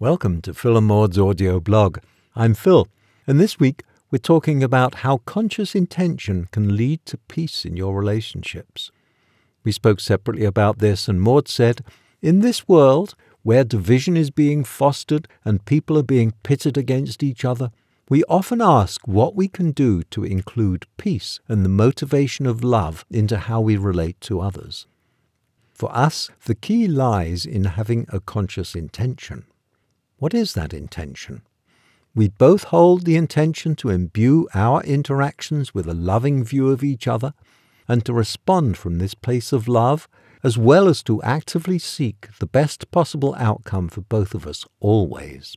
Welcome to Phil and Maude's audio blog. I'm Phil, and this week we're talking about how conscious intention can lead to peace in your relationships. We spoke separately about this, and Maude said, In this world, where division is being fostered and people are being pitted against each other, we often ask what we can do to include peace and the motivation of love into how we relate to others. For us, the key lies in having a conscious intention. What is that intention? We both hold the intention to imbue our interactions with a loving view of each other and to respond from this place of love, as well as to actively seek the best possible outcome for both of us always.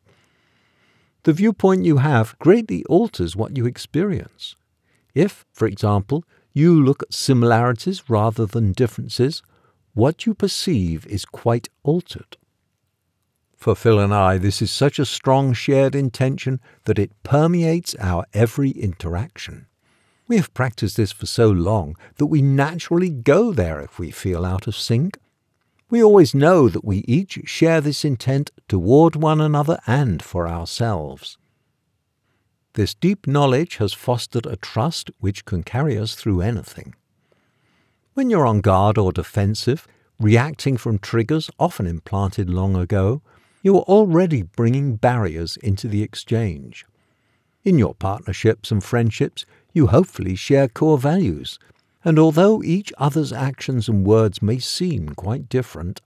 The viewpoint you have greatly alters what you experience. If, for example, you look at similarities rather than differences, what you perceive is quite altered. For Phil and I, this is such a strong shared intention that it permeates our every interaction. We have practiced this for so long that we naturally go there if we feel out of sync. We always know that we each share this intent toward one another and for ourselves. This deep knowledge has fostered a trust which can carry us through anything. When you're on guard or defensive, reacting from triggers often implanted long ago, you are already bringing barriers into the exchange. In your partnerships and friendships, you hopefully share core values, and although each other's actions and words may seem quite different,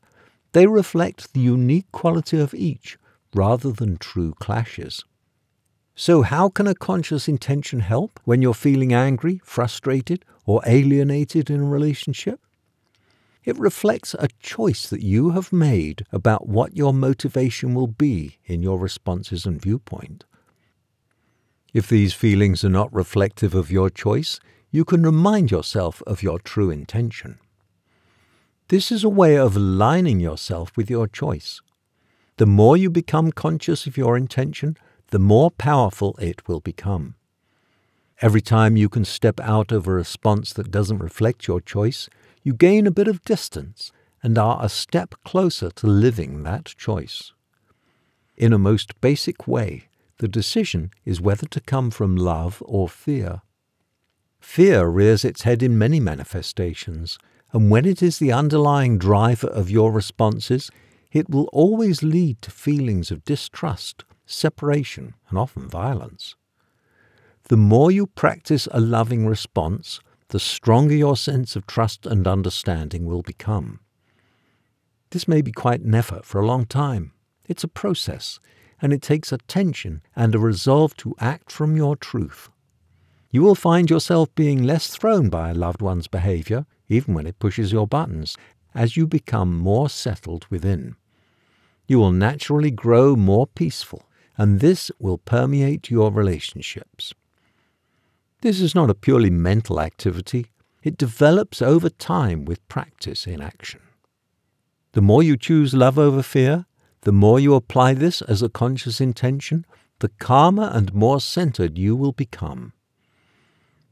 they reflect the unique quality of each rather than true clashes. So, how can a conscious intention help when you're feeling angry, frustrated, or alienated in a relationship? It reflects a choice that you have made about what your motivation will be in your responses and viewpoint. If these feelings are not reflective of your choice, you can remind yourself of your true intention. This is a way of aligning yourself with your choice. The more you become conscious of your intention, the more powerful it will become. Every time you can step out of a response that doesn't reflect your choice, you gain a bit of distance and are a step closer to living that choice. In a most basic way, the decision is whether to come from love or fear. Fear rears its head in many manifestations, and when it is the underlying driver of your responses, it will always lead to feelings of distrust, separation, and often violence. The more you practice a loving response, the stronger your sense of trust and understanding will become. This may be quite an effort for a long time. It's a process, and it takes attention and a resolve to act from your truth. You will find yourself being less thrown by a loved one's behavior, even when it pushes your buttons, as you become more settled within. You will naturally grow more peaceful, and this will permeate your relationships. This is not a purely mental activity. It develops over time with practice in action. The more you choose love over fear, the more you apply this as a conscious intention, the calmer and more centered you will become.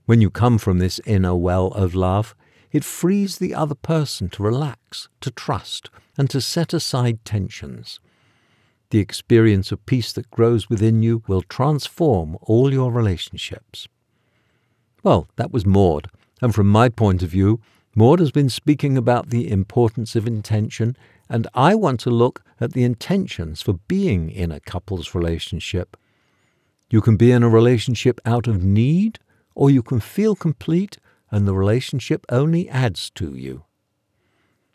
When you come from this inner well of love, it frees the other person to relax, to trust, and to set aside tensions. The experience of peace that grows within you will transform all your relationships. Well, that was Maude. And from my point of view, Maude has been speaking about the importance of intention, and I want to look at the intentions for being in a couple's relationship. You can be in a relationship out of need, or you can feel complete and the relationship only adds to you.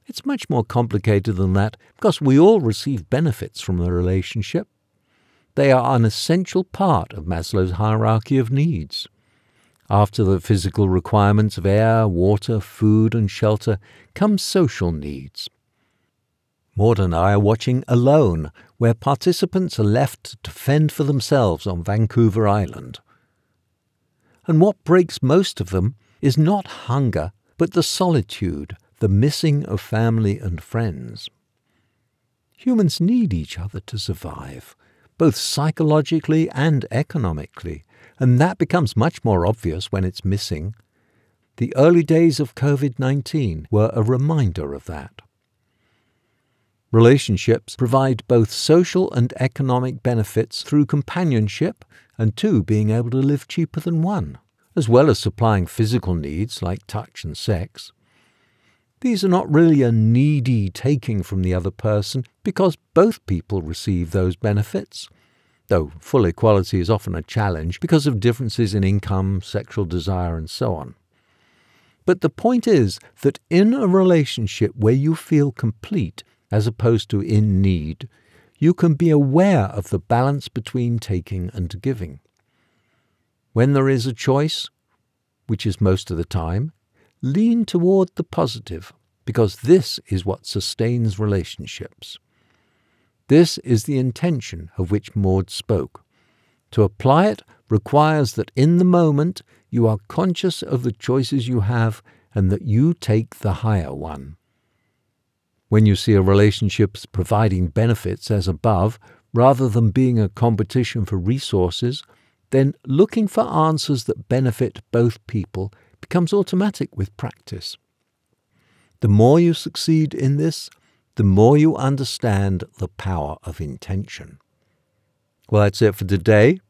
It's much more complicated than that because we all receive benefits from the relationship. They are an essential part of Maslow's hierarchy of needs. After the physical requirements of air, water, food, and shelter come social needs. Maude and I are watching Alone, where participants are left to fend for themselves on Vancouver Island. And what breaks most of them is not hunger, but the solitude, the missing of family and friends. Humans need each other to survive, both psychologically and economically, and that becomes much more obvious when it's missing. The early days of COVID 19 were a reminder of that. Relationships provide both social and economic benefits through companionship and two being able to live cheaper than one, as well as supplying physical needs like touch and sex. These are not really a needy taking from the other person because both people receive those benefits, though full equality is often a challenge because of differences in income, sexual desire, and so on. But the point is that in a relationship where you feel complete, as opposed to in need, you can be aware of the balance between taking and giving. When there is a choice, which is most of the time, lean toward the positive, because this is what sustains relationships. This is the intention of which Maude spoke. To apply it requires that in the moment you are conscious of the choices you have and that you take the higher one. When you see a relationship providing benefits as above, rather than being a competition for resources, then looking for answers that benefit both people becomes automatic with practice. The more you succeed in this, the more you understand the power of intention. Well, that's it for today.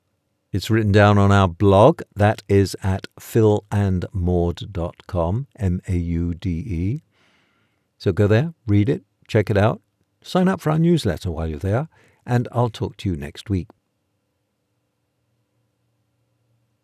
It's written down on our blog. That is at philandmaude.com, M A U D E. So go there, read it, check it out, sign up for our newsletter while you're there, and I'll talk to you next week.